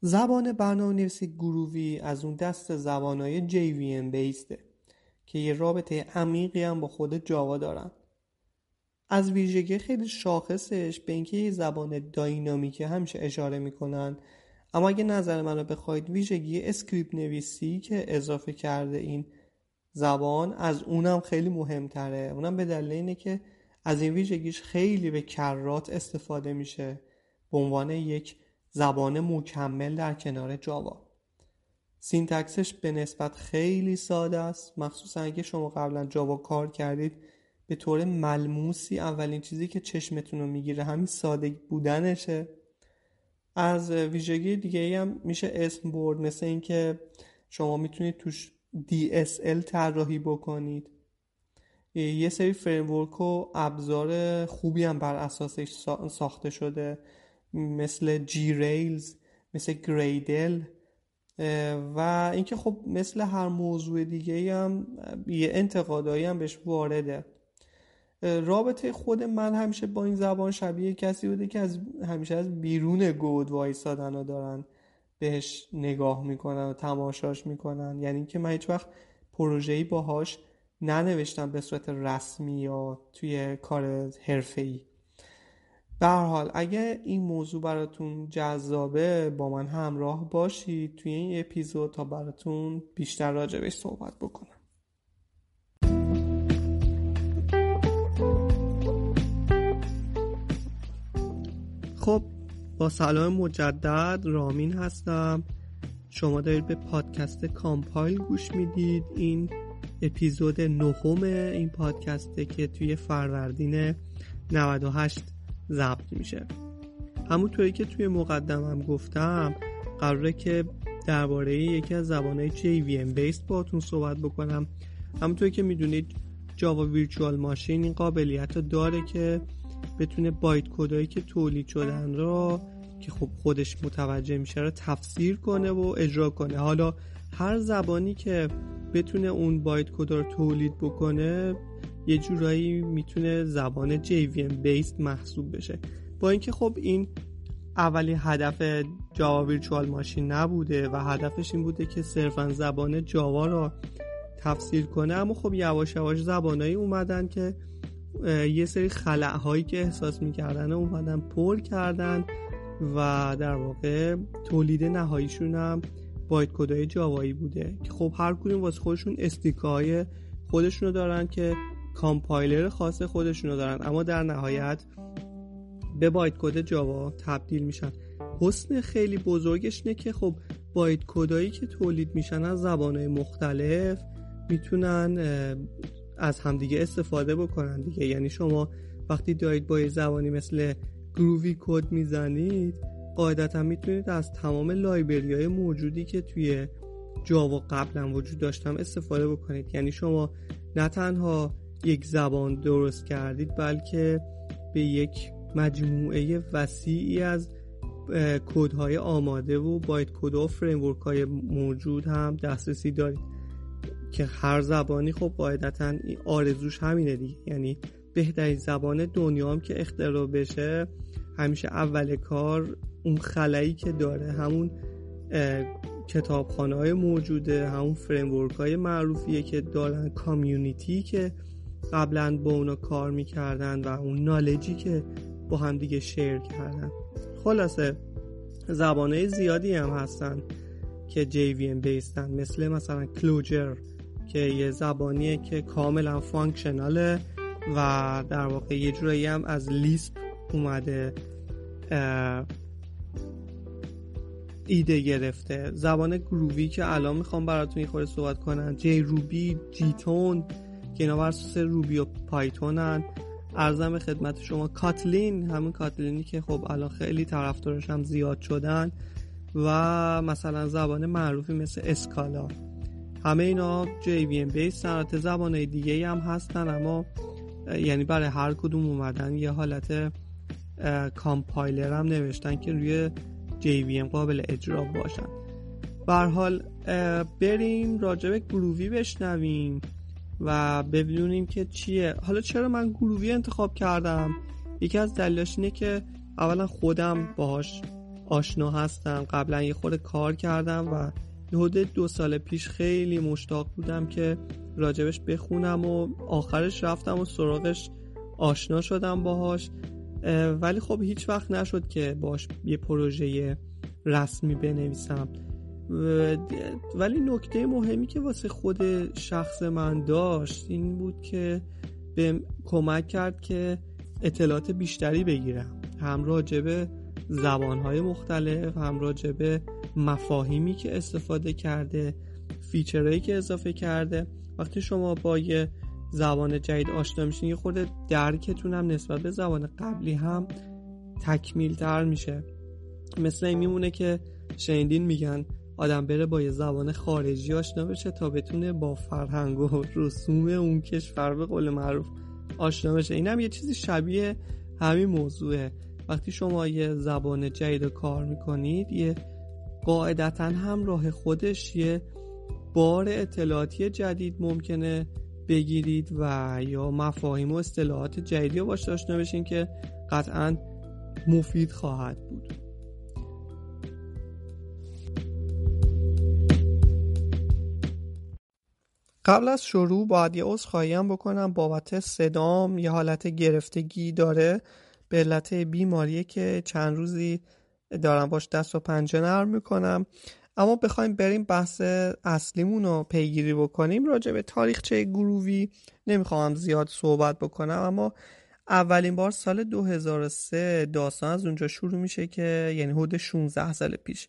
زبان برنامه نویسی گرووی از اون دست زبانهای JVM basedه که یه رابطه عمیقی هم با خود جاوا دارن. از ویژگی خیلی شاخصش به اینکه یه زبان dynamicه همیشه اشاره می‌کنن. اما اگه نظر من رو بخواید ویژگی script نویسی که اضافه کرده این زبان از اونم خیلی مهمتره. اونم به دلیل اینه که از این ویژگیش خیلی به کرات استفاده میشه. به عنوان یک زبان مکمل در کنار جاوا. syntaxش به نسبت خیلی ساده است. مخصوصا اگه شما قبلا جاوا کار کردید به طور ملموسی اولین چیزی که چشمتون رو می‌گیره همین ساده بودنشه. از ویژگی دیگه هم میشه اسم برد مثل اینکه شما می‌تونید توش DSL طراحی بکنید. یه سری framework و ابزار خوبی هم بر اساسش ساخته شده. مثل جی ریلز مثل گریدل و اینکه خب مثل هر موضوع دیگه هم یه انتقادایی هم بهش وارده. رابطه خود من همیشه با این زبان شبیه کسی بوده که از همیشه از بیرون گود وایسادن و دارن بهش نگاه می‌کنن و تماشاش می‌کنن. یعنی که من هیچ وقت پروژه‌ای باهاش ننوشتم به صورت رسمی یا توی کار حرفه‌ای. به هر حال اگه این موضوع براتون جذابه با من همراه باشید. توی این اپیزود تا براتون بیشتر راجبش صحبت بکنم. خب با سلام مجدد رامین هستم. شما دارید به پادکست کامپایل گوش می‌دید. این اپیزود نهم این پادکسته که توی فروردین 98 ضبط میشه. همونطوری که توی مقدمم گفتم قراره که درباره یکی از زبانهای JVM based باتون صحبت بکنم. همونطوری که می‌دونید جاوا ویرچوال ماشین این قابلیت رو داره که بتونه بایت کدایی که تولید شدن را که خب خودش متوجه میشه رو تفسیر کنه و اجرا کنه. حالا هر زبانی که بتونه اون بایت کد رو تولید بکنه یه جورایی می‌تونه زبان JVM بیست محسوب بشه. با اینکه خب این اولی هدف جاوا ویرچوال ماشین نبوده و هدفش این بوده که صرفا زبان جاوا رو تفسیر کنه اما خب یواش یواش زبانایی اومدن که یه سری خلع هایی که احساس می‌کردن اومدن پر کردن و در واقع تولید نهاییشون هم بایت کدای جاوایی بوده. که خب هر کدوم واسه خودشون استیکای خودشونو دارن که کامپایلر خاص خودشونو دارن. اما در نهایت به bytecode جاوا تبدیل میشن. حسن خیلی بزرگش اینه که خب bytecode ایی که تولید میشن از زبانهای مختلف می‌تونن از همدیگه استفاده بکنن دیگه. یعنی شما وقتی دارید با زبانی مثل گرووی کد می‌زنید قاعدتا می‌تونید از تمام library های موجودی که توی جاوا قبلا وجود داشتم استفاده بکنید. یعنی شما نه تنها یک زبان درست کردید بلکه به یک مجموعه وسیعی از کدهای آماده و bytecode و framework های موجود هم دسترسی دارید. که هر زبانی خب قاعدتا آرزوش همینه دیگه. یعنی بهترین زبان دنیا هم که اختراع بشه همیشه اول کار اون خلایی که داره همون کتابخانه های موجوده همون framework های معروفیه که دارن community که قبلا با اونا کار می‌کردن و اون knowledge ی که با هم دیگه share کردن. خلاصه زبانای زیادی هم هستن که JVM basedن مثل مثلا کلوجر که یه زبانیه که کاملا functionalه و در واقع یه جورایی هم از لیسپ اومده ایده گرفته. زبان گرووی که الان می‌خوام براتون خورده صحبت کنم جی روبی جیتون بر روبی و پایتونن. ارزم خدمت شما کاتلین همون کاتلینی که خب الان خیلی طرفدارش هم زیاد شدن و مثلا زبان معروفی مثل اسکالا. همه اینا JVM بیس صنعت زبان دیگه هم هستن اما یعنی برای هر کدوم اومدن یه حالت کامپایلر هم نوشتن که روی JVM قابل اجرا باشن. حال بریم راجب گرووی بشنویم. و ببینیم که چیه. حالا چرا من گرووی انتخاب کردم؟ یکی از دلیلاش اینه که اولا خودم باهاش آشنا هستم. قبلا یه خورده کار کردم و حدود دو سال پیش خیلی مشتاق بودم که راجبش بخونم و آخرش رفتم و سراغش آشنا شدم باهاش. ولی خب هیچ وقت نشد که باش یه پروژه رسمی بنویسم. ولی نکته مهمی که واسه خود شخص من داشت این بود که به کمک کرد که اطلاعات بیشتری بگیرم. هم راجبه زبانهای مختلف هم راجبه مفاهیمی که استفاده کرده فیچرهایی که اضافه کرده. وقتی شما با یه زبان جدید آشنا میشین یه خورده درکتون هم نسبت به زبان قبلی هم تکمیل تر میشه. مثل این میمونه که شنیدین میگن آدم بره با یه زبان خارجی آشنا بشه تا بتونه با فرهنگ و رسوم اون کشور به قول معروف آشنا بشه. این هم یه چیزی شبیه همین موضوعه. وقتی شما یه زبان جدید کار می‌کنید یه قاعدتا هم راه خودش یه بار اطلاعاتی جدید ممکنه بگیرید و یا مفاهیم و اصطلاحات جدیدی رو باش آشنا بشین که قطعا مفید خواهد بود. قبل از شروع باید یه عذرخواهی هم بکنم بابت صدام. یه حالت گرفتگی داره به علت بیماریه که چند روزی دارم باش دست و پنجه نرم می‌کنم. اما بخوایم بریم بحث اصلیمون رو پیگیری بکنیم راجع به تاریخچه گرووی نمی‌خوام زیاد صحبت بکنم اما اولین بار سال 2003 داستان از اونجا شروع میشه که یعنی حدود 16 سال پیش.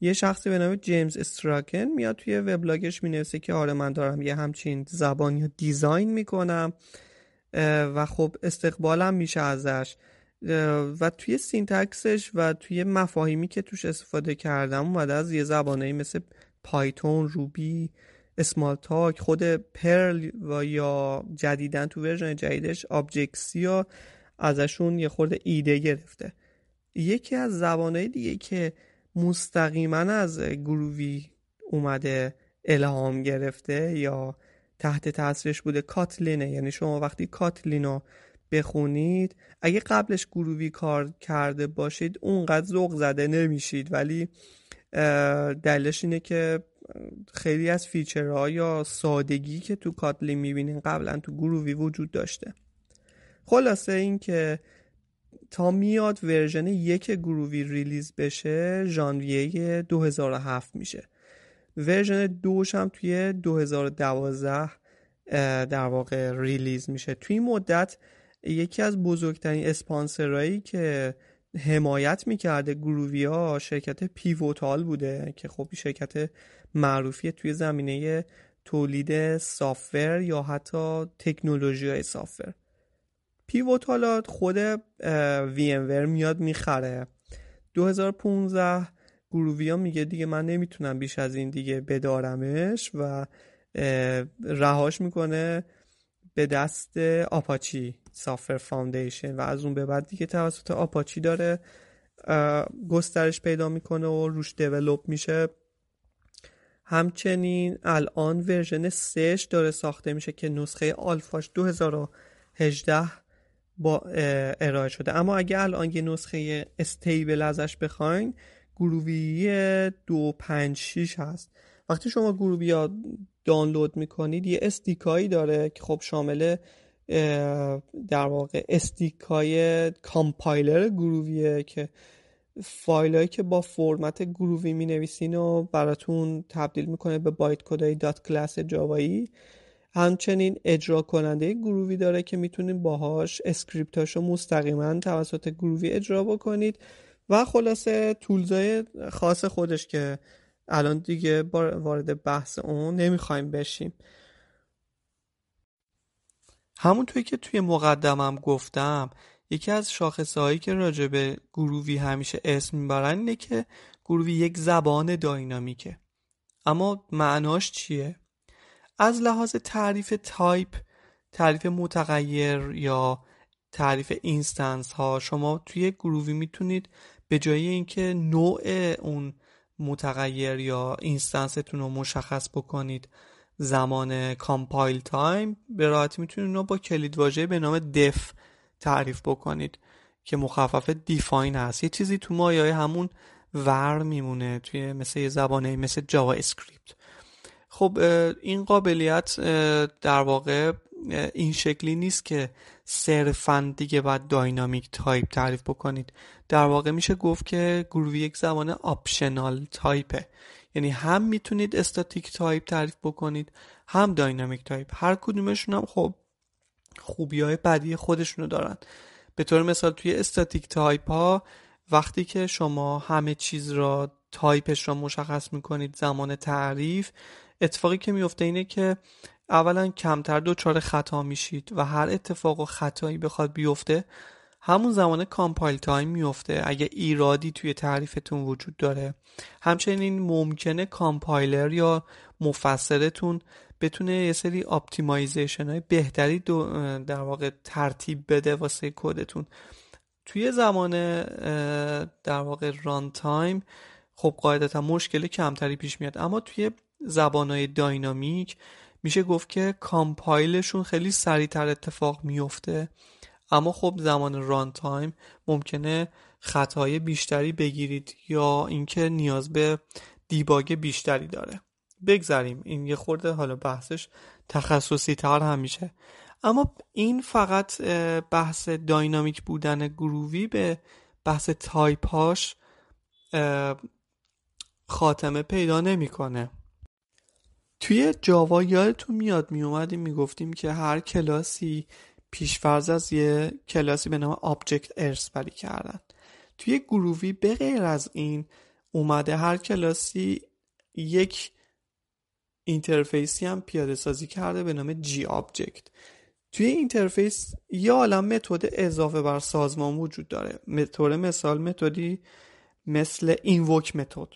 یه شخصی به نام جیمز استراکن میاد توی وبلاگش می‌نویسه که آره من دارم یه همچین زبانی رو دیزاین می‌کنم و خب استقبالم میشه ازش. و توی syntaxش و توی مفاهیمی که توش استفاده کرده اومده از یه زبانای مثل پایتون روبی اسمال تاک خود پرل و یا جدیدن تو version جدیدش Objective-C ازشون یه خورده ایده گرفته. یکی از زبانای دیگه که مستقیما از گرووی اومده الهام گرفته یا تحت تاثیرش بوده کاتلینه. یعنی شما وقتی کاتلینو بخونید اگه قبلش گرووی کار کرده باشید اونقدر ذوق زده نمیشید. ولی دلیلش اینه که خیلی از feature ها یا سادگی که تو کاتلین می‌بینین قبلا تو گرووی وجود داشته. خلاصه این که تا میاد version یک گرووی release بشه ژانویه 2007 میشه. version دوش هم توی 2012 در واقع release میشه. توی این مدت یکی از بزرگترین اسپانسرهایی که حمایت می‌کرده ازش شرکت پیوتال بوده که خب شرکت معروفی توی زمینه تولید software یا حتی تکنولوژی های software. پیوتال خود VMware میاد می‌خره. 2015 ها میگه دیگه من نمی‌تونم بیش از این دیگه نگه‌دارمش و رهاش می‌کنه به دست Apache Software Foundation و از اون به بعد دیگه توسط آپاچی داره گسترش پیدا می‌کنه و روش develop میشه. همچنین الان version 3 داره ساخته میشه که نسخه alphaش 2018 با ارائه شده. اما اگه الان یه نسخه stable ازش بخواین گرووی 256 هست. وقتی شما گرووی رو دانلود می‌کنید یه SDK ایی داره که خب شامل در واقع SDK ی کامپایلر گروویه که فایلایی که با فرمت گرووی می نویسین و براتون تبدیل می‌کنه به bytecode ای .class جاوایی. همچنین اجرا کننده گرووی داره که می‌تونید باهاش اسکریپتاشو مستقیما توسط گرووی اجرا بکنید. و خلاصه تولزای خاص خودش که الان دیگه وارد بحث اون نمی‌خوایم بشیم. همونطوری که توی مقدمم گفتم یکی از شاخصه هایی که راجع به گرووی همیشه اسم می‌برن اینه که گرووی یک زبان داینامیکه. اما معناش چیه؟ از لحاظ تعریف تایپ تعریف متغیر یا تعریف instance ها شما توی گرووی می‌تونید به جای اینکه نوع اون متغیر یا instanceتون رو مشخص بکنید زمان compile time به راحتی می‌تونید رو با کلید واژه به نام def تعریف بکنید که مخفف define هست. یه چیزی تو مایه همون var میمونه توی مثل یه زبانای مثل جاوا اسکریپت. خب این قابلیت در واقع این شکلی نیست که صرفا دیگه باید dynamic type تعریف بکنید. در واقع میشه گفت که گرووی یک زبان optional typeه. یعنی هم می‌تونید static type تعریف بکنید هم dynamic type. هر کدومشون هم خب خوبی های بدی خودشونو دارن. به طور مثال توی static type ها وقتی که شما همه چیز را تایپش را مشخص می‌کنید زمان تعریف اتفاقی که میفته اینه که اولا کمتر دچار خطا میشید و هر اتفاق و خطایی بخواد بیفته همون زمان compile time میفته اگه ایرادی توی تعریفتون وجود داره. همچنین ممکنه کامپایلر یا مفسرتون بتونه یه سری optimization های بهتری در واقع ترتیب بده واسه کدتون توی زمان در واقع runtime خب قاعدتا مشکل کمتری پیش میاد. اما توی زبانهای dynamic میشه گفت که compile شون خیلی سریعتر اتفاق میفته اما خب زمان runtime ممکنه خطای بیشتری بگیرید یا اینکه نیاز به debug بیشتری داره. بگذریم این یه خورده حالا بحثش تخصصی تر هم میشه. اما این فقط بحث dynamic بودن Groovy به بحث تایپ هاش خاتمه پیدا نمی‌کنه. توی Java یادتون میاد می اومدیم می‌گفتیم که هر کلاسی پیشفرض از یه کلاسی به نام Object ارثبری کردن. توی Groovy به غیر از این اومده هر کلاسی یک interface ی هم پیاده سازی کرده به نام GroovyObject توی interface یه عالم method اضافه بر سازمان وجود داره. طور مثال method ی مثل invoke method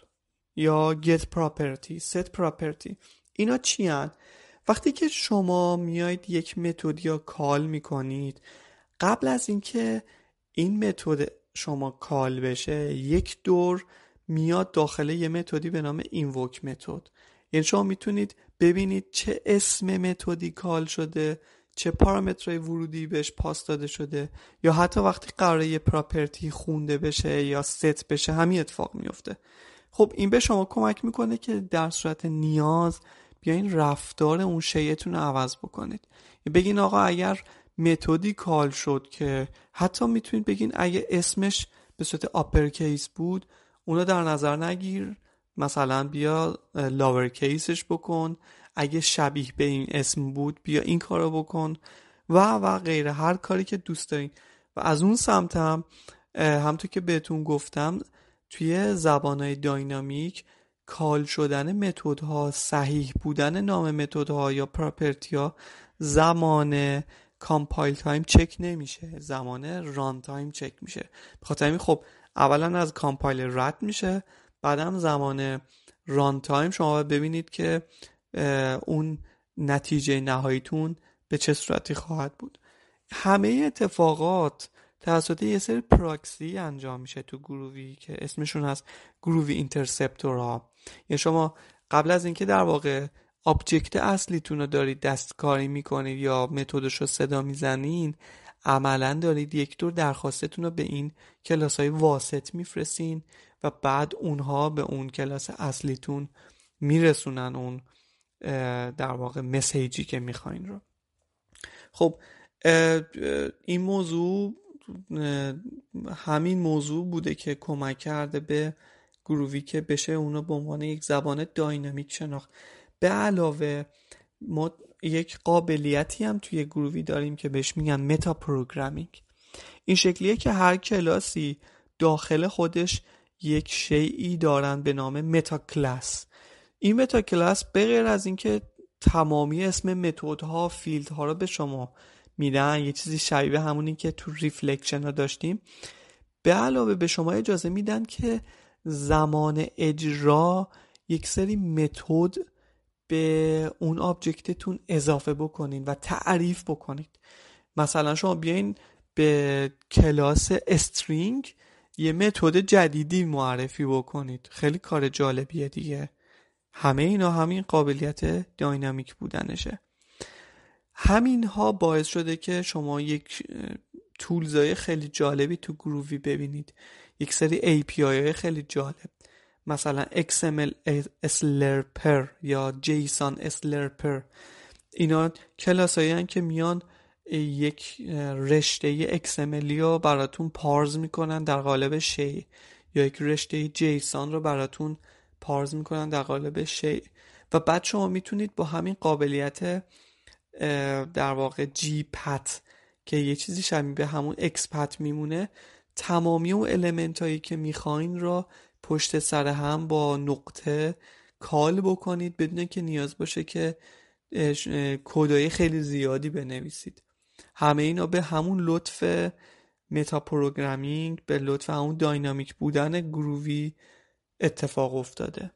یا get property set property. اینا چی‌ان؟ وقتی که شما میایید یک method یا call می‌کنید قبل از اینکه این متد شما کال بشه یک دور میاد داخل یه متدی به نام اینوک متد یعنی شما می‌تونید ببینید چه اسم متدی کال شده چه پارامترهای ورودی بهش پاس داده شده یا حتی وقتی قراره یه پراپرتی خونده بشه یا ست بشه همین اتفاق میفته خب این به شما کمک می‌کنه که در صورت نیاز بیاین رفتار اون شیعتون رو عوض بکنید. بگین آقا اگر method ی call شد که حتی می‌تونید بگین اگه اسمش به صورت uppercase بود اونو در نظر نگیر. مثلا بیا lowercase ش بکن. اگه شبیه به این اسم بود بیا این کارو بکن. و و غیره. هر کاری که دوست دارین. و از اون سمت هم همونطور که بهتون گفتم توی زبانهای dynamic call شدن method ها صحیح بودن نام method ها یا property ها زمان compile time چک نمیشه. زمان runtime چک میشه. بخاطر همین خب اولا از compile رد میشه بعدم زمان runtime شما ببینید که اون نتیجه نهاییتون به چه صورتی خواهد بود. همه اتفاقات توسط یه سری پراکسی انجام میشه تو Groovy که اسمشون هست Groovy interceptor ها. یعنی شما قبل از اینکه در واقع آبجکت اصلیتون رو دارید دستکاری می‌کنید یا متدش رو صدا می‌زنین عملا دارید یک دور درخواستتون رو به این کلاس های واسط میفرستین و بعد اونها به اون کلاس اصلیتون میرسونن اون در واقع مسیجی که می‌خواین رو. خب این موضوع همین موضوع بوده که کمک کرده به Groovy که بشه اونو به عنوان یک زبان dynamic شناخت. به علاوه ما یک قابلیتی هم توی Groovy داریم که بهش میگن metaprogramming این شکلیه که هر کلاسی داخل خودش یک شیئی دارن به نام meta class این meta class به از اینکه تمامی اسم method ها field ها رو به شما میدن یه چیزی شبیه همونی که تو reflection ها داشتیم به علاوه به شما اجازه میدن که زمان اجرا یک سری method به اون object تون اضافه بکنین و تعریف بکنید. مثلا شما بیاین به کلاس String یه method جدیدی معرفی بکنید. خیلی کار جالبیه دیگه. همه اینا همین قابلیت dynamic بودنشه. همین ها باعث شده که شما یک تولزهای خیلی جالبی تو گرووی ببینید. یک سری API های خیلی جالب. مثلا XML Slurper یا JSON Slurper. اینا کلاس هایی که میان یک رشته XML رو براتون پارز می‌کنن در قالب شی یا یک رشته جیسان رو براتون پارز می‌کنن در قالب شی و بعد شما می‌تونید با همین قابلیت در واقع GPath که یه چیزی شبیه به همون XPath میمونه تمامی اون element هایی که می‌خواین را پشت سر هم با نقطه call بکنید بدون که نیاز باشه که کدای خیلی زیادی بنویسید. همه اینا به همون لطف metaprogramming به لطف همون dynamic بودن Groovy اتفاق افتاده.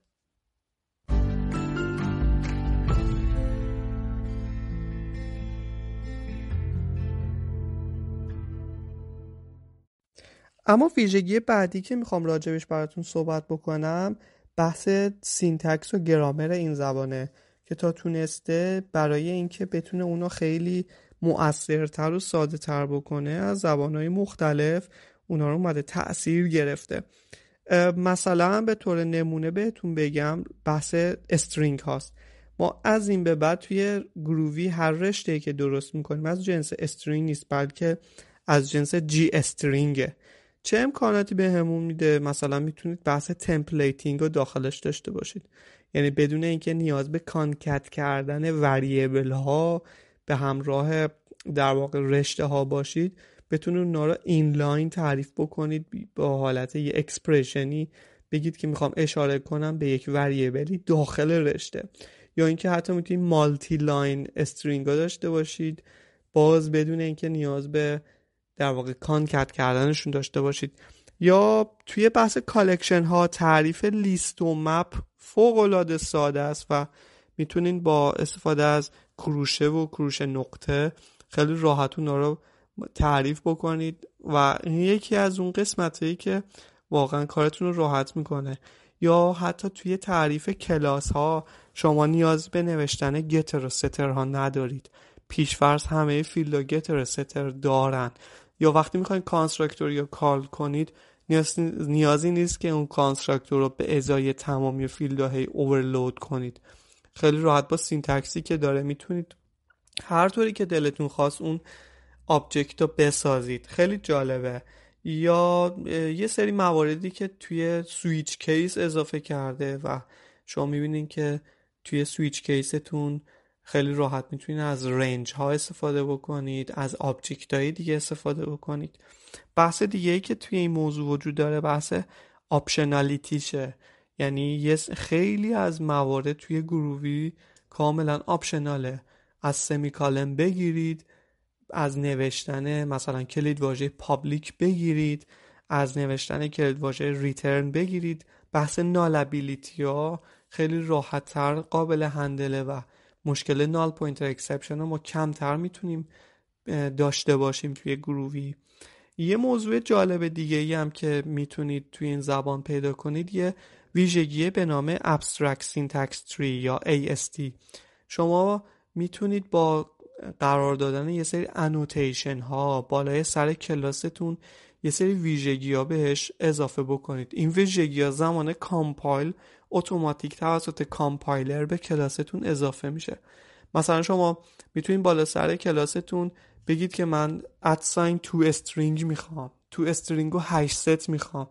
اما ویژگی بعدی که می‌خوام راجبش براتون صحبت بکنم بحث سینتکس و گرامر این زبانه که تا تونسته برای اینکه بتونه اونو خیلی مؤثرتر و ساده تر بکنه از زبانهای مختلف اونا رو اومده تاثیر گرفته. مثلا به طور نمونه بهتون بگم بحث string هاست. ما از این به بعد توی Groovy هر رشته که درست می‌کنیم از جنس String نیست بلکه از جنس GString ه. چه امکاناتی بهمون میده؟ مثلا می‌تونید بحث templating رو داخلش داشته باشید. یعنی بدون اینکه نیاز به concat کردن variable ها به همراه در واقع رشته ها باشید بتونید اونا رو inline تعریف بکنید با حالت یه expression ی بگید که می‌خوام اشاره کنم به یک variable ی داخل رشته. یا اینکه حتی می‌تونید multiline string داشته باشید. باز بدون اینکه نیاز به در واقع concat کردنشون داشته باشید. یا توی بحث collection ها تعریف لیست و map فوق العاده ساده است و می‌تونین با استفاده از کروشه و کروشه نقطه خیلی راحت اونا رو تعریف بکنید و این یکی از اون قسمت هایی که واقعا کارتون رو راحت می‌کنه. یا حتی توی تعریف کلاس ها شما نیاز به نوشتن getter و setter ها ندارید. پیشفرض همه field و getter و setter دارن. یا وقتی می‌خواین constructor یا call کنید نیازی نیست که اون constructor رو به ازای تمامی field هی overload کنید. خیلی راحت با syntax ی که داره می‌تونید هر طوری که دلتون خواست اون object رو بسازید. خیلی جالبه. یا یه سری مواردی که توی switch case اضافه کرده و شما می‌بینید که توی switch case تون خیلی راحت می‌تونید از range ها استفاده بکنید از object های دیگه استفاده بکنید. بحث دیگه ای که توی این موضوع وجود داره بحث optionality شه یعنی یه خیلی از موارد توی Groovy کاملا optional ه از semicolon بگیرید از نوشتن مثلا کلید واژه public بگیرید از نوشتن کلید واژه return بگیرید. بحث nullability ها خیلی راحت تر قابل handle ه و مشکل null pointer exception ما کمتر می‌تونیم داشته باشیم توی Groovy یه موضوع جالب دیگه ای هم که می‌تونید توی این زبان پیدا کنید یه ویژگی به نام Abstract Syntax Tree یا AST شما می‌تونید با قرار دادن یه سری annotation ها بالای سر کلاستون یه سری ویژگی ها بهش اضافه بکنید. این ویژگی ها زمان compile اتوماتیک توسط کامپایلر به کلاستون اضافه میشه. مثلا شما می‌تونید بالا سر کلاستون بگید که من @ sign toString می‌خوام. toString رو hashCode می‌خوام.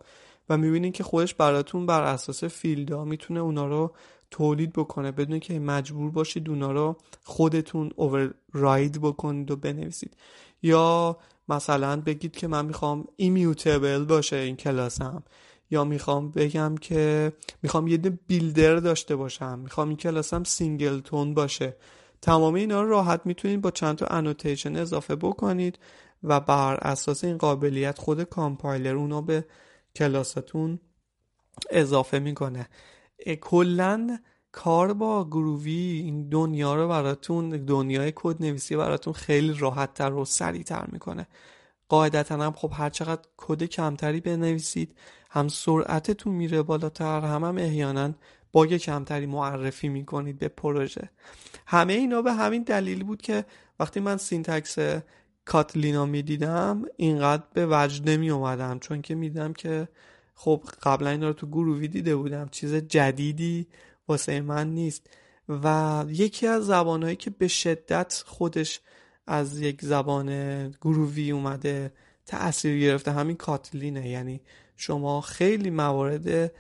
و می‌بینید که خودش براتون بر اساس field ا می‌تونه اونا رو تولید بکنه. بدون که مجبور باشید اونا رو خودتون override بکنید و بنویسید. یا مثلا بگید که من می‌خوام immutable باشه این کلاسم. یا می‌خوام بگم که می‌خوام یه builder داشته باشم. می‌خوام این کلاسم singleton باشه. تمام اینا رو راحت می‌تونید با چند تا annotation اضافه بکنید و بر اساس این قابلیت خود کامپایلر اونو به کلاستون اضافه می‌کنه. کلا کار با Groovy این دنیا رو براتون دنیای کد نویسی براتون خیلی راحت تر و سریع تر می‌کنه. قاعدتا هم خب هر چقدر کد کمتری بنویسید هم سرعتتون میره بالاتر هم هم احیانا bug کمتری معرفی می‌کنید به پروژه. همه اینا به همین دلیل بود که وقتی من syntax Kotlin ا می‌دیدم اینقدر به وجد نمی اومدم چون که می‌دیدم که خب قبلا این رو تو Groovy دیده بودم. چیز جدیدی واسه من نیست. و یکی از زبانهایی که به شدت خودش از یک زبان Groovy اومده تأثیر گرفته همین Kotlin ه. یعنی شما خیلی موارد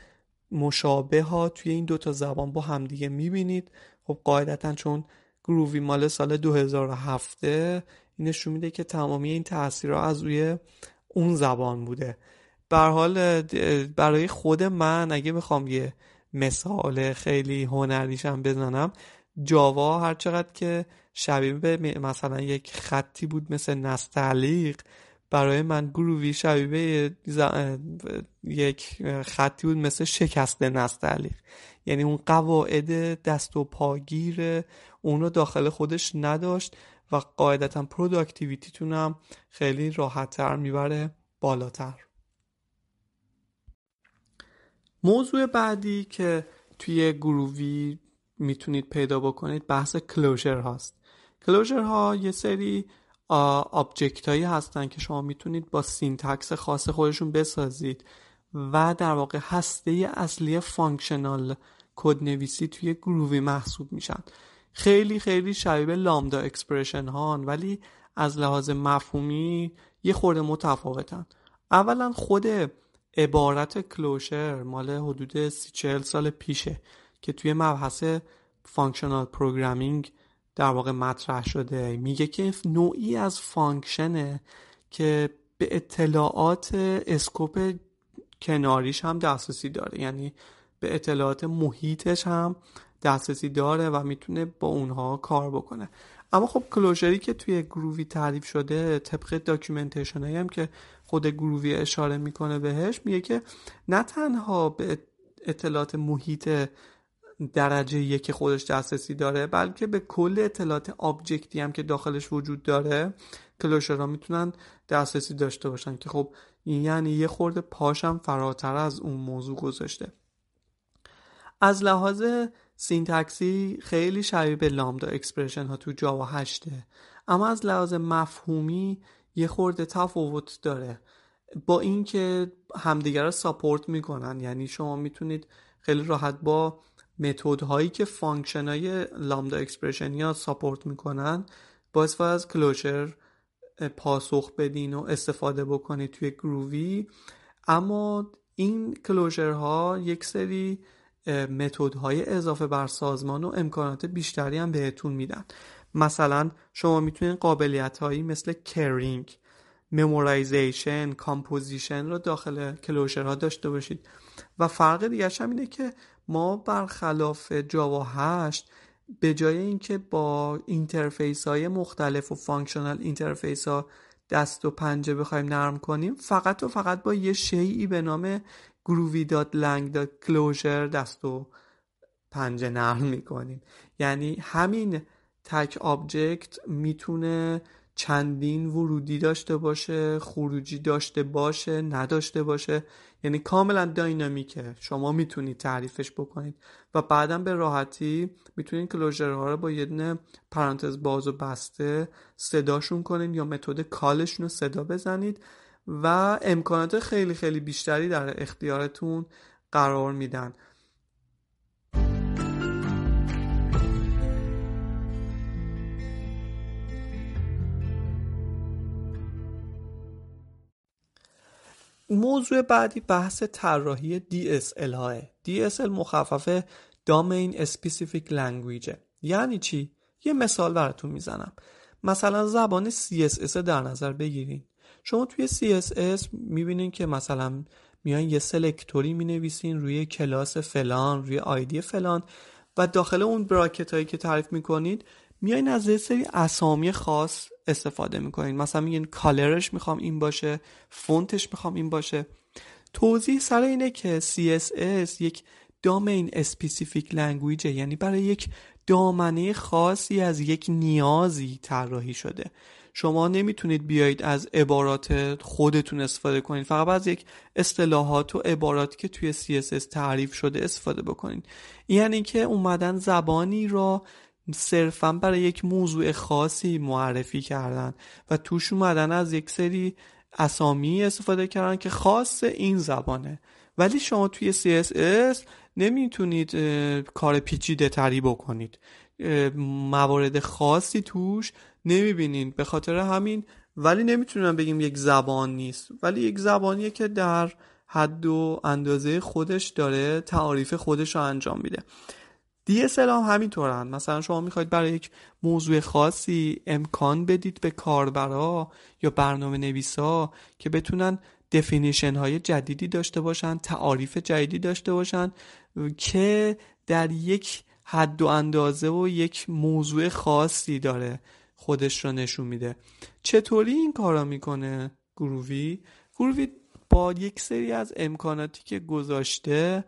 مشابه ها توی این دوتا زبان با همدیگه می‌بینید. خب قاعدتا چون گرووی مال سال 2007 این نشون میده که تمامی این تاثیرها از روی اون زبان بوده. حال برای خود من اگه بخوام یه مثال خیلی هنریشم بزنم. جاوا هر چقدر که شبیه به مثلا یک خطی بود مثل نستعلیق برای من Groovy شبیه یک خطی بود مثل شکسته نستعلیق. یعنی اون قواعد دست و پاگیر اون رو داخل خودش نداشت و قاعدتا productivity تون هم خیلی راحتتر می‌بره بالاتر. موضوع بعدی که توی Groovy می‌تونید پیدا بکنید بحث closure هاست. closure ها یه سری object هایی هستن که شما می‌تونید با syntax خاص خودشون بسازید و در واقع هسته اصلی functional کد نویسی توی Groovy محسوب میشن. خیلی خیلی شبیه lambda expression هان ولی از لحاظ مفهومی یه خورده متفاوتن. اولا خود عبارت closure مال حدود سی چهل سال پیشه که توی مبحث functional programming در واقع مطرح شده. میگه که نوعی از function ه که به اطلاعات scope کناریش هم دسترسی داره. یعنی به اطلاعات محیطش هم دسترسی داره و می‌تونه با اونها کار بکنه. اما خب closure ی که توی Groovy تعریف شده طبق documentation هم که خود Groovy اشاره می‌کنه بهش میگه که نه تنها به اطلاعات محیط درجه یک خودش دسترسی داره بلکه به کل اطلاعات object ی هم که داخلش وجود داره closure ها می‌تونن دسترسی داشته باشن که خب این یعنی یه خورده پاشم فراتر از اون موضوع گذاشته. از لحاظ syntax ی خیلی شبیه به lambda expression ها تو Java هشته. اما از لحاظ مفهومی یه خورده تفاوت داره. با اینکه همدیگر رو support می‌کنن یعنی شما می‌تونید خیلی راحت با method هایی که function های lambda expression ی ا support می‌کنن با استفاده از closure پاسخ بدین و استفاده بکنید توی Groovy اما این closure ها یک سری method های اضافه بر سازمان و امکانات بیشتری هم بهتون میدن. مثلا شما می‌تونید قابلیت هایی مثل currying memoization composition رو داخل ها داشته باشید. و فرق دیگه هم اینه که ما برخلاف Java 8 به جای اینکه با interface های مختلف و functional interface ها دست و پنجه بخوایم نرم کنیم فقط و فقط با یه شیئی به نام groovy.lang.closure دست و پنجه نرم می‌کنیم. یعنی همین تک آبجکت می‌تونه چندین ورودی داشته باشه خروجی داشته باشه نداشته باشه. یعنی کاملا داینامیکه. شما می‌تونید تعریفش بکنید. و بعدا به راحتی می‌تونید کلوژرها رو با یه دونه پرانتز باز و بسته صداشون کنید یا متد کالشون رو صدا بزنید. و امکانات خیلی خیلی بیشتری در اختیارتون قرار میدن. موضوع بعدی بحث طراحی DSL های DSL مخفف Domain Specific Language یعنی چی؟ یه مثال براتون می‌زنم. مثلا زبان CSS در نظر بگیرین. شما توی CSS می‌بینین که مثلا میان یه selector ی می‌نویسین روی کلاس فلان روی ID فلان و داخل اون براکت هایی که تعریف می‌کنید میایین از یه سری اسامی خاص استفاده می‌کنین. مثلا میگین color ش می‌خوام این باشه فونتش می‌خوام این باشه. توضیح سر اینه که CSS یک domain specific language ه یعنی برای یک دامنه خاصی از یک نیازی طراحی شده. شما نمی‌تونید بیایید از عبارات خودتون استفاده کنید فقط از یک اصطلاحات و عباراتی که توی CSS تعریف شده استفاده بکنید یعنی که اومدن زبانی را صرفا برای یک موضوع خاصی معرفی کردن و توش اومدن از یک سری اسامی استفاده کردن که خاص این زبانه. ولی شما توی CSS نمی‌تونید کار پیچیده تری بکنید. موارد خاصی توش نمی‌بینید به خاطر همین ولی نمی‌تونم بگیم یک زبان نیست. ولی یک زبانیه که در حد و اندازه خودش داره تعاریف خودش رو انجام میده. DSL هم همینطورن. مثلا شما می‌خواید برای یک موضوع خاصی امکان بدید به کاربرا یا برنامه نویسا که بتونن دفینیشن های جدیدی داشته باشن تعاریف جدیدی داشته باشن که در یک حد و اندازه و یک موضوع خاصی داره خودش رو نشون میده. چطوری این کارا می‌کنه Groovy Groovy با یک سری از امکاناتی که گذاشته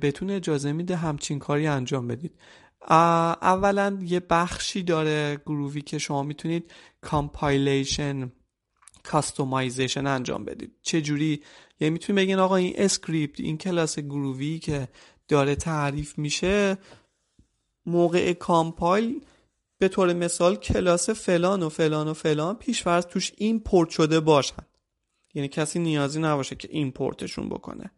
بهتون اجازه میده همچین کاری انجام بدید. اولا یه بخشی داره Groovy که شما می‌تونید compilation customization انجام بدید. چجوری؟ یعنی می‌تونید بگین آقا این اسکریپت این کلاس Groovy که داره تعریف میشه موقع compile به طور مثال کلاس فلان و فلان و فلان پیشفرض توش import شده باشن. یعنی کسی نیازی نباشه که import شون بکنه.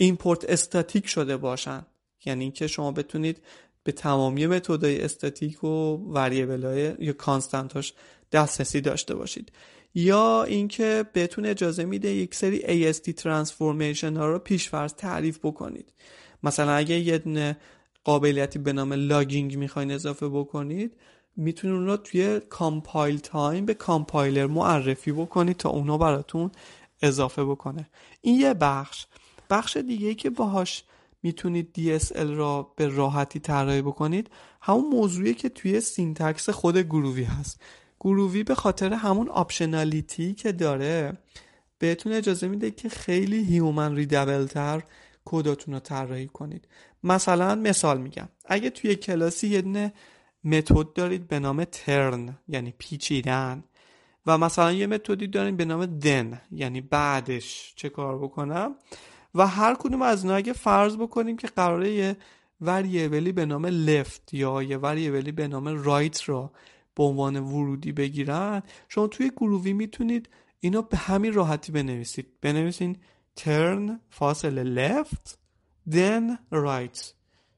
import static شده باشن. یعنی که شما بتونید به تمامی متدای استاتیک و variable یا constant اش دسترسی داشته باشید. یا اینکه بهتون اجازه میده یک سری AST transformation ها رو پیشفرض تعریف بکنید. مثلا اگه یه دونه قابلیتی به نام logging می‌خواین اضافه بکنید می‌تونید اون رو توی compile time به کامپایلر معرفی بکنید تا اونو براتون اضافه بکنه. این یه بخش. بخش دیگه که باهاش می‌تونید DSL را به راحتی طراحی بکنید همون موضوعی که توی syntax خود Groovy هست. Groovy به خاطر همون optionality که داره بهتون اجازه میده که خیلی human readable تر کداتون رو طراحی کنید. مثلا مثال میگم. اگه توی کلاسی یه دونه متد دارید به نام turn یعنی پیچیدن و مثلا یه متدی دارید به نام then یعنی بعدش چه کار بکنم؟ و هر کدوم از اینا اگه فرض بکنیم که قراره یه وریبلی به نام لفت یا یه وریبلی به نام رایت را به عنوان ورودی بگیرن شما توی گرووی می‌تونید اینو به همین راحتی بنویسید. بنویسین turn فاصله left then right.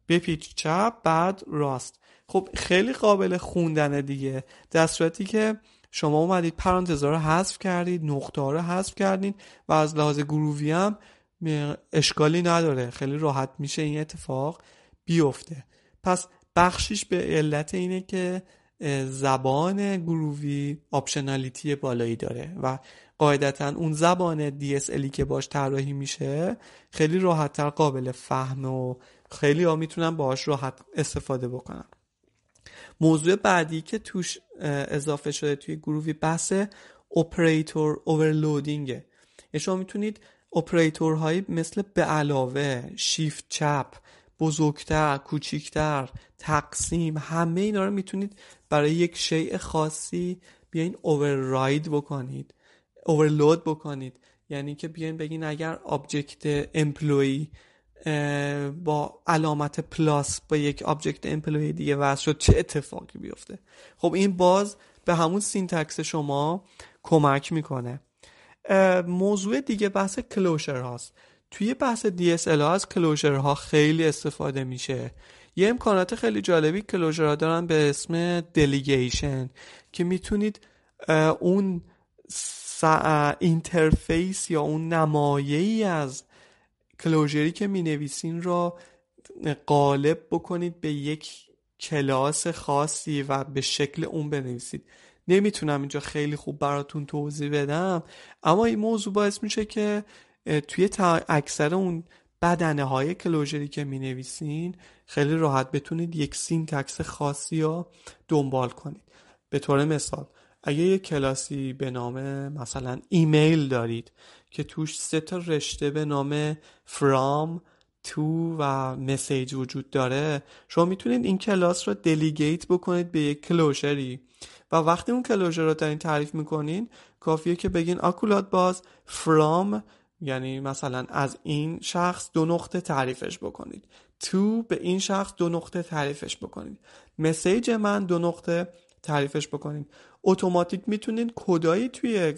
بپیچ چپ بعد راست. خب خیلی قابل خوندنه دیگه. در صورتی که شما اومدید پرانتزا رو حذف کردید نقطه رو حذف کردید و از لحاظ گرووی هم اشکالی نداره. خیلی راحت میشه این اتفاق بیفته. پس بخشیش به علت اینه که زبان گرووی آپشنالیتی بالایی داره و قاعدتا اون زبان DSLی که باش طراحی میشه خیلی راحتتر قابل فهم و خیلی ها می‌تونن باهاش راحت استفاده بکنن. موضوع بعدی که توش اضافه شده توی گرووی بحث operator overloading ه یعنی شما می‌تونید اپریتورهایی مثل به علاوه شیفت چپ بزرگتر کوچیکتر تقسیم همه اینا رو می‌تونید برای یک شیء خاصی بیاین override بکنید overload بکنید. یعنی که بیاین بگین اگر object employee با علامت plus با یک object employee دیگه وصل شد چه اتفاقی بیفته؟ خب این باز به همون syntax شما کمک می‌کنه. موضوع دیگه بحث closure هاست. توی بحث DSL ها از closure ها خیلی استفاده میشه. یه امکانات خیلی جالبی closure ها دارن به اسم delegation که می‌تونید اون interface یا اون نمایه از closure ی که می نویسین را قالب بکنید به یک کلاس خاصی و به شکل اون بنویسید. نمی‌تونم اینجا خیلی خوب براتون توضیح بدم. اما این موضوع باعث میشه که توی اکثر اون بدنه های closure ی که می نویسین خیلی راحت بتونید یک syntax خاصی رو دنبال کنید. به طور مثال اگه یک کلاسی به نام مثلا ایمیل دارید که توش سه تا رشته به نام from to و مسیج وجود داره شما می‌تونید این کلاس رو دلیگیت بکنید به یک کلوشری و وقتی اون کلوژر رو دارین تعریف می‌کنین کافیه که بگین آکولات باز from یعنی مثلا از این شخص دو نقطه تعریفش بکنید. تو به این شخص دو نقطه تعریفش بکنید. مسیج من دو نقطه تعریفش بکنید. اتوماتیک می‌تونید کدایی توی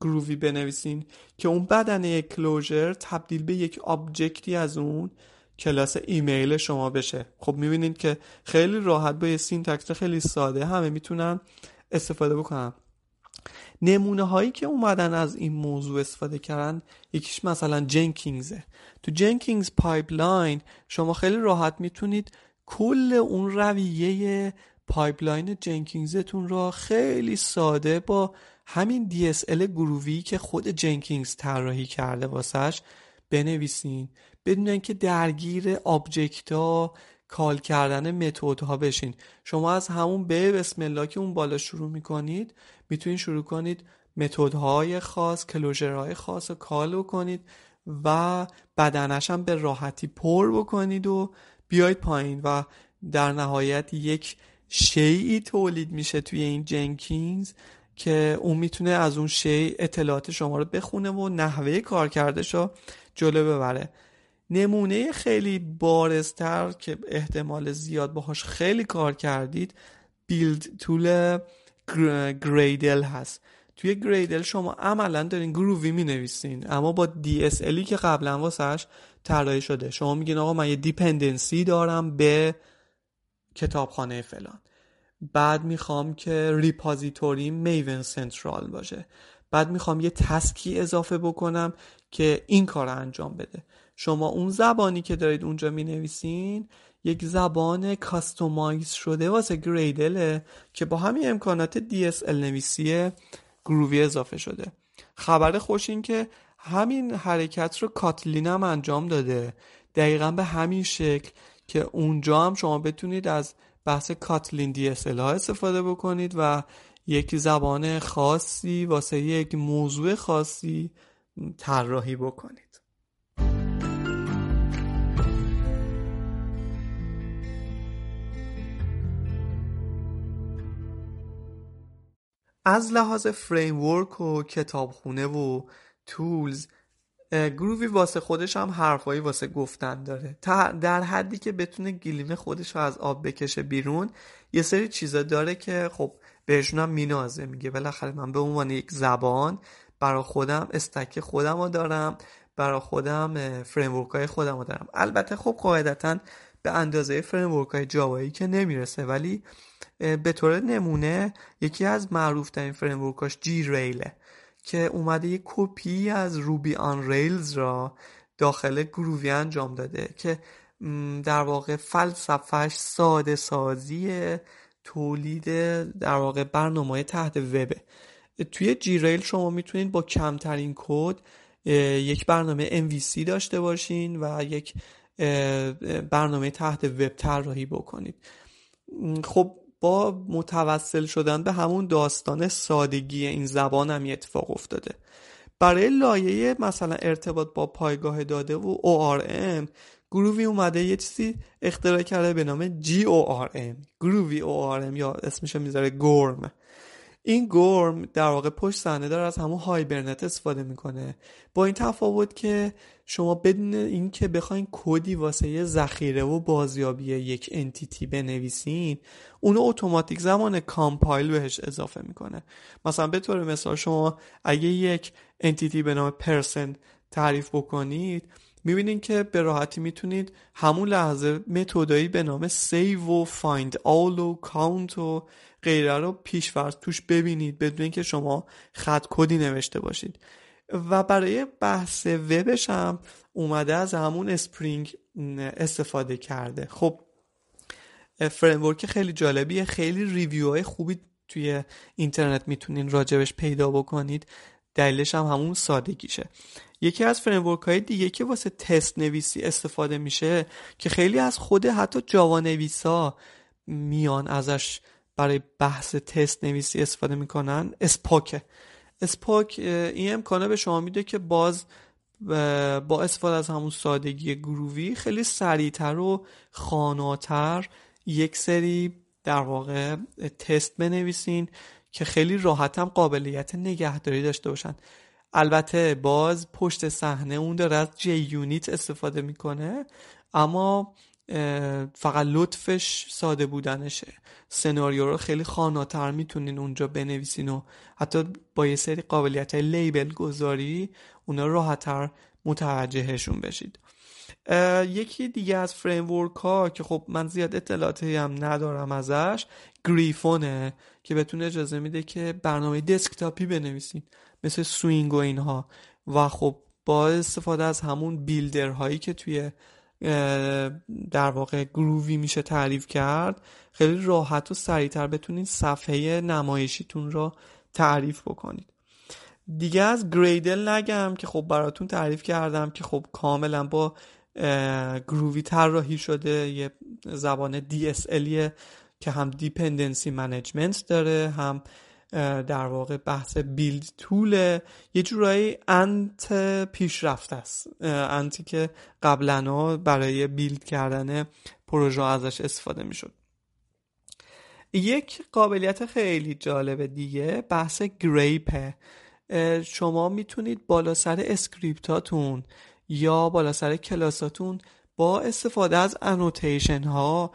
Groovy بنویسین که اون بدنه closure تبدیل به یک object ی از اون کلاس ایمیل شما بشه. خب می‌بینید که خیلی راحت با یه syntax خیلی ساده همه می‌تونن استفاده بکنن. نمونه هایی که اومدن از این موضوع استفاده کردن یکیش مثلا Jenkins ه. تو Jenkins pipeline شما خیلی راحت می‌تونید کل اون رویه pipeline Jenkins تون را خیلی ساده با همین DSL Groovy که خود Jenkins طراحی کرده واسش بنویسین. بدون اینکه درگیر object ها call کردن متد ها بشین. شما از همون به بسم الله که اون بالا شروع می‌کنید می‌تونید شروع کنید متد های خاص های خاص رو call بکنید و بدنش هم به راحتی پر بکنید و بیاید پایین و در نهایت یک شیعی تولید میشه توی این جنکینز که اون می‌تونه از اون شی اطلاعات شما رو بخونه و نحوه کار کردش رو جلو ببره. نمونه خیلی بارزتر که احتمال زیاد باهاش خیلی کار کردید بیلد طول گریدل هست. توی گریدل شما عملا دارین گرووی می نویسین اما با DSLی که قبلا واسهش طراحی شده. شما میگین آقا من یه دیپندنسی دارم به کتابخانه فلان. بعد می‌خوام که ریپازیتوری میون سنترال باشه. بعد می‌خوام یه تسکی اضافه بکنم که این کار انجام بده. شما اون زبانی که دارید اونجا می نویسین یک زبان کاستومایز شده واسه گریدله که با همین امکانات DSL نویسی گرووی اضافه شده. خبر خوش این که همین حرکت رو کاتلین هم انجام داده. دقیقا به همین شکل که اونجا هم شما بتونید از بحث کاتلین DSL ها استفاده بکنید و یک زبان خاصی واسه یک موضوع خاصی طراحی بکنید. از لحاظ فریمورک و کتابخونه و tools Groovy واسه خودش هم حرفایی واسه گفتن داره. تا در حدی که بتونه گلیم خودش رو از آب بکشه بیرون یه سری چیزا داره که خب بهشون هم مینازه میگه بالاخره من به عنوان یک زبان برا خودم stack خودم رو دارم برا خودم framework های خودم رو دارم. البته خب قاعدتا به اندازه framework های Java یی که نمی‌رسه ولی به طور نمونه یکی از معروف ترین framework اش Grails ه که اومده یک کپی از Ruby on Rails را داخل Groovy انجام داده که در واقع فلسفهش ساده سازی تولید در واقع برنامه تحت وبه توی جی ریل شما می‌تونید با کمترین کد یک برنامه MVC داشته باشین و یک برنامه تحت وب طراحی بکنید. خب با متوسل شدن به همون داستان سادگی این زبان هم اتفاق افتاده. برای لایه مثلا ارتباط با پایگاه داده و ORM گرووی اومده یه چیزی اختراع کرده به نام GORM گرووی ORM یا اسمشو می‌ذاره گرم. این گرم در واقع پشت صحنه داره از همون هایبرنت استفاده می‌کنه. با این تفاوت که شما بدون اینکه بخواین کدی واسه یه ذخیره و بازیابی یک انتیتی بنویسین اونو اتوماتیک زمان compile بهش اضافه می‌کنه. مثلا به طور مثال شما اگه یک entity به نام Person تعریف بکنید می‌بینید که به راحتی می‌تونید همون لحظه متدایی به نام save و find all و count و غیره رو پیش‌فرض توش ببینید بدون اینکه شما خط کدی نوشته باشید. و برای بحث وبش هم اومده از همون Spring استفاده کرده. خب framework خیلی جالبیه. خیلی review های خوبی توی اینترنت می‌تونین راجبش پیدا بکنید. دلیلش هم همون سادگیشه. یکی از framework های دیگه که واسه تست نویسی استفاده میشه که خیلی از خود حتی Java نویسا میان ازش برای بحث تست نویسی استفاده می‌کنن Spock ه Spock این امکانه به شما میده که باز با استفاده از همون سادگی گرووی خیلی سریعتر و خاناتر یک سری در واقع تست بنویسین که خیلی راحت هم قابلیت نگهداری داشته باشن. البته باز پشت صحنه اون داره از جی یونیت استفاده می‌کنه اما فقط لطفش ساده بودنشه. سناریو رو خیلی خاناتر می‌تونین اونجا بنویسین و حتی با یه سری قابلیت های label گذاری اونا راحتتر متوجهشون بشید. یکی دیگه از framework ها که خب من زیاد اطلاعاتی هم ندارم ازش Griffon ه که بهتون اجازه میده که برنامه desktop ی بنویسین. مثل Swing و اینها. و خب با استفاده از همون builder هایی که توی در واقع Groovy میشه تعریف کرد خیلی راحت و سریعتر بتونید صفحه نمایشیتون رو تعریف بکنید. دیگه از Gradle نگم که خب براتون تعریف کردم که خب کاملا با Groovy طراحی شده. یه زبان DSL که هم dependency management داره هم در واقع بحث build tool یه جورایی Ant پیشرفته است. Ant ی که قبلا برای build کردن پروژه ازش استفاده می‌شد. یک قابلیت خیلی جالب دیگه بحث Grape ه. شما می‌تونید بالا سر script اتون یا بالا سر کلاساتون با استفاده از annotation ها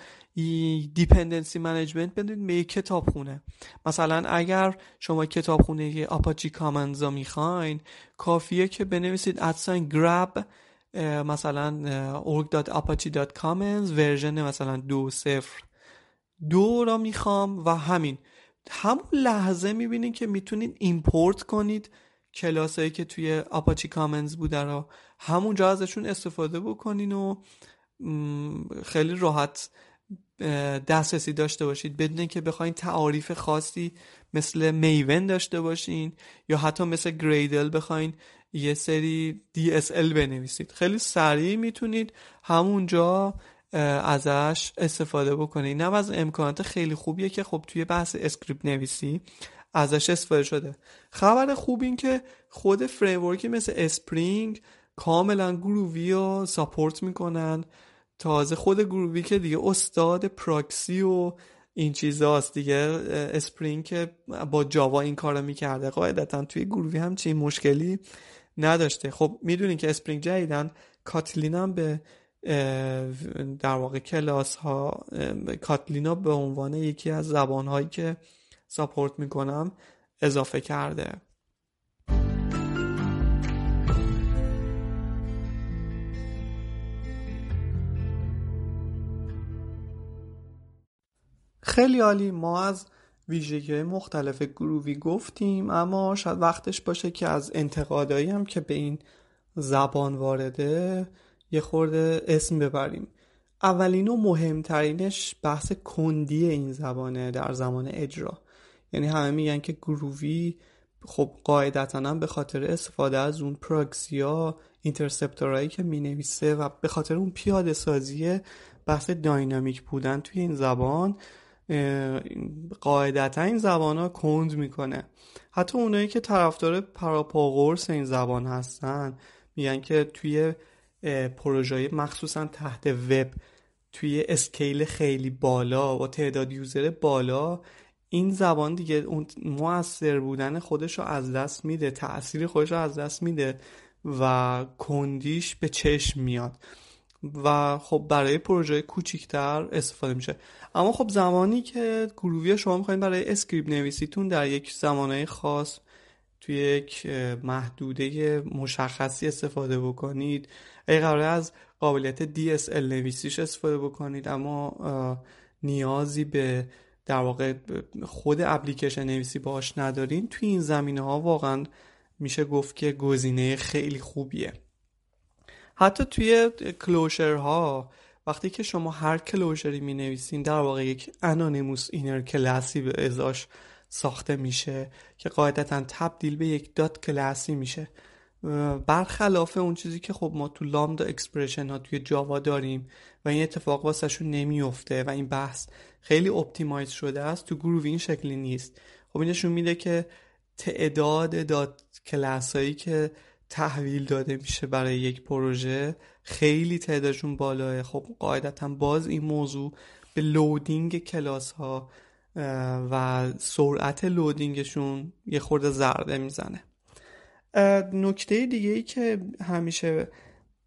dependency management بدین به یک کتابخونه. مثلا اگر شما کتابخونه Apache Commons می‌خواین کافیه که بنویسید at sign Grab مثلا org.apache.commons version مثلا دو صفر. دو را می‌خوام و همین. همون لحظه می‌بینید که می‌تونید import کنید کلاسایی که توی Apache Commons بوده رو. همونجا ازشون استفاده بکنین و خیلی راحت دسترسی داشته باشید. بدون که بخواین تعاریف خاصی مثل Maven داشته باشین یا حتی مثل Gradle بخواین یه سری DSL بنویسید. خیلی سریع می‌تونید همونجا ازش استفاده بکنید. یه از امکانات خیلی خوبیه که خب توی بحث script نویسی ازش استفاده شده. خبر خوب این که خود framework ی مثل Spring کاملا Groovy رو support می‌کنن. تازه خود Groovy که دیگه استاد پراکسی و این چیزاست دیگه Spring که با Java این کارو می‌کرده. قاعدتا توی Groovy هم چین مشکلی نداشته. خب می‌دونین که Spring جدیدن Kotlin هم به در واقع کلاس ها Kotlin ا به عنوان یکی از زبان هایی که support می‌کنن اضافه کرده. خیلی عالی. ما از ویژگی مختلف گرووی گفتیم اما شاید وقتش باشه که از انتقادایی هم که به این زبان وارده یه خورده اسم ببریم. اولین و مهمترینش بحث کندی این زبانه در زمان اجرا. یعنی همه میگن که گرووی خب قاعدتا هم به خاطر استفاده از اون پراکسیا اینترسپتورایی که می نویسه و به خاطر اون پیاده سازی بحث داینامیک بودن توی این زبان قاعدتا این زبان ها کند می‌کنه. حتی اونایی که طرفدار پراپاگورس این زبان هستن میگن که توی پروژه مخصوصا تحت وب توی اسکیل خیلی بالا و تعداد یوزر بالا این زبان دیگه اون موثر بودن خودش رو از دست میده تاثیر خودش رو از دست میده و کندیش به چشم میاد. و خب برای پروژه کوچیکتر استفاده میشه. اما خب زمانی که Groovy شما می‌خواین برای script نویسیتون در یک زمانه خاص توی یک محدوده مشخصی استفاده بکنید یا قراره از قابلیت DSL نویسیش استفاده بکنید اما نیازی به در واقع خود اپلیکیشن نویسی باش ندارین توی این زمینه ها واقعا میشه گفت که گزینه خیلی خوبیه. حتی توی closure ها وقتی که شما هر closure ی می نویسین در واقع یک anonymous inner class ی به ازاش ساخته میشه که قاعدتا تبدیل به یک dot class ی میشه. برخلاف اون چیزی که خب ما تو lambda expression ها توی Java داریم و این اتفاق واسهشون نمیفته و این بحث خیلی optimize شده است تو Groovy این شکلی نیست. خب این نشون میده که تعداد dot class هایی که تحویل داده میشه برای یک پروژه. خیلی تعدادشون بالاه خب قاعدتا باز این موضوع به loading class ها و سرعت loading شون یه خورده ضربه می‌زنه. نکته دیگه ای که همیشه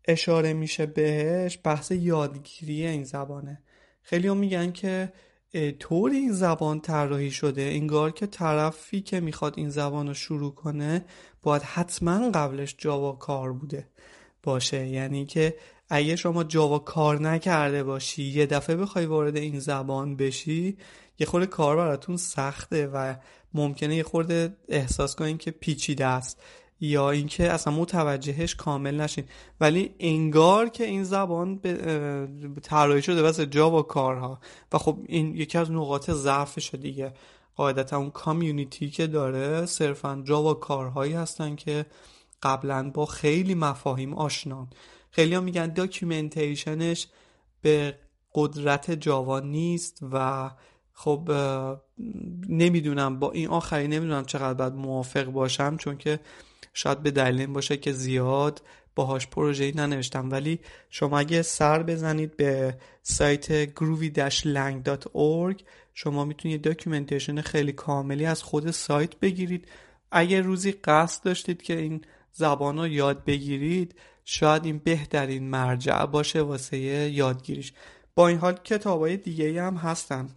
اشاره میشه بهش بحث یادگیری این زبانه. خیلی هم میگن که طوری این زبان طراحی شده. انگار که طرفی که می‌خواد این زبان رو شروع کنه باید حتما قبلش جاوا کار بوده باشه. یعنی که اگه شما جاوا کار نکرده باشی یه دفعه بخوای وارد این زبان بشی یه خورده کار براتون سخته و ممکنه یه خورده احساس کنین که پیچیده است یا اینکه اصلا متوجهش کامل نشین. ولی انگار که این زبان طراحی شده واسه Java کارها. و خب این یکی از نقاط ضعفشه دیگه. قاعدتا اون community که داره صرفا Java کارهایی هستن که قبلا با خیلی مفاهیم آشنان خیلی میگن documentation ش به قدرت Java نیست و خب نمی‌دونم با این آخری نمی‌دونم چقدر باید موافق باشم چون که شاید به دلیل باشه که زیاد باهاش پروژه‌ای ننوشتم. ولی شما اگه سر بزنید به سایت groovy-lang.org شما می‌تونید documentation خیلی کاملی از خود سایت بگیرید. اگه روزی قصد داشتید که این زبان رو یاد بگیرید شاید این بهترین مرجع باشه واسه یادگیریش. با این حال کتاب های دیگه هم هستن.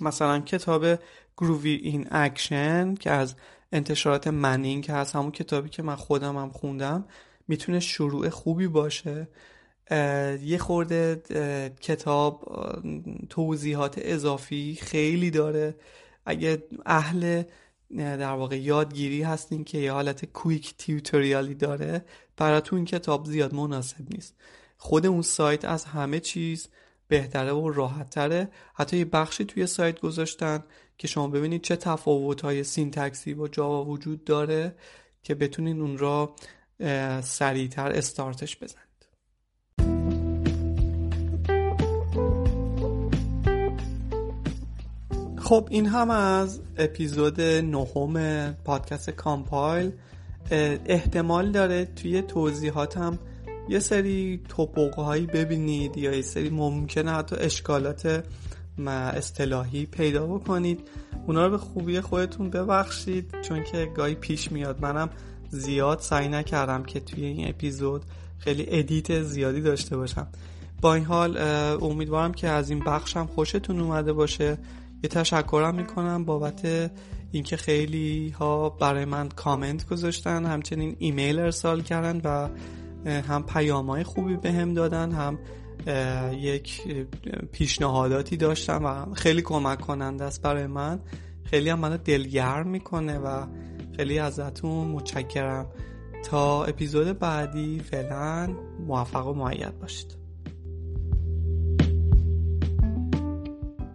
مثلا کتاب Groovy in Action که از انتشارات Manning هست. همون کتابی که من خودم هم خوندم. می‌تونه شروع خوبی باشه. یه خورده کتاب توضیحات اضافی خیلی داره. اگه اهل در واقع یادگیری هستین که یه حالت quick tutorial ی داره براتون کتاب زیاد مناسب نیست. خود اون سایت از همه چیز بهتره و راحتتره. حتی یه بخشی توی سایت گذاشتن که شما ببینید چه تفاوت های سینتکسی با جاوا وجود داره که بتونین اون را سریعتر استارتش بزنید. خب این هم از اپیزود نهم پادکست کامپایل. احتمال داره توی توضیحاتم یه سری تپق‌هایی ببینید یا یه سری ممکنه حتی اشکالات اصطلاحی پیدا بکنید. اونا رو به خوبی خودتون ببخشید چون که گاهی پیش میاد. منم زیاد سعی نکردم که توی این اپیزود خیلی edit زیادی داشته باشم. با این حال امیدوارم که از این بخشم خوشتون اومده باشه. یه تشکرم می‌کنم بابت اینکه خیلی ها برای من کامنت گذاشتن همچنین ایمیل ارسال کردن و هم پیام های خوبی به دادن هم یک پیشنهاداتی داشتم و خیلی کمک کننده است برای من. خیلی هم منو دلگرم می‌کنه و خیلی ازتون متشکرم. تا اپیزود بعدی فعلا موفق و معید باشید.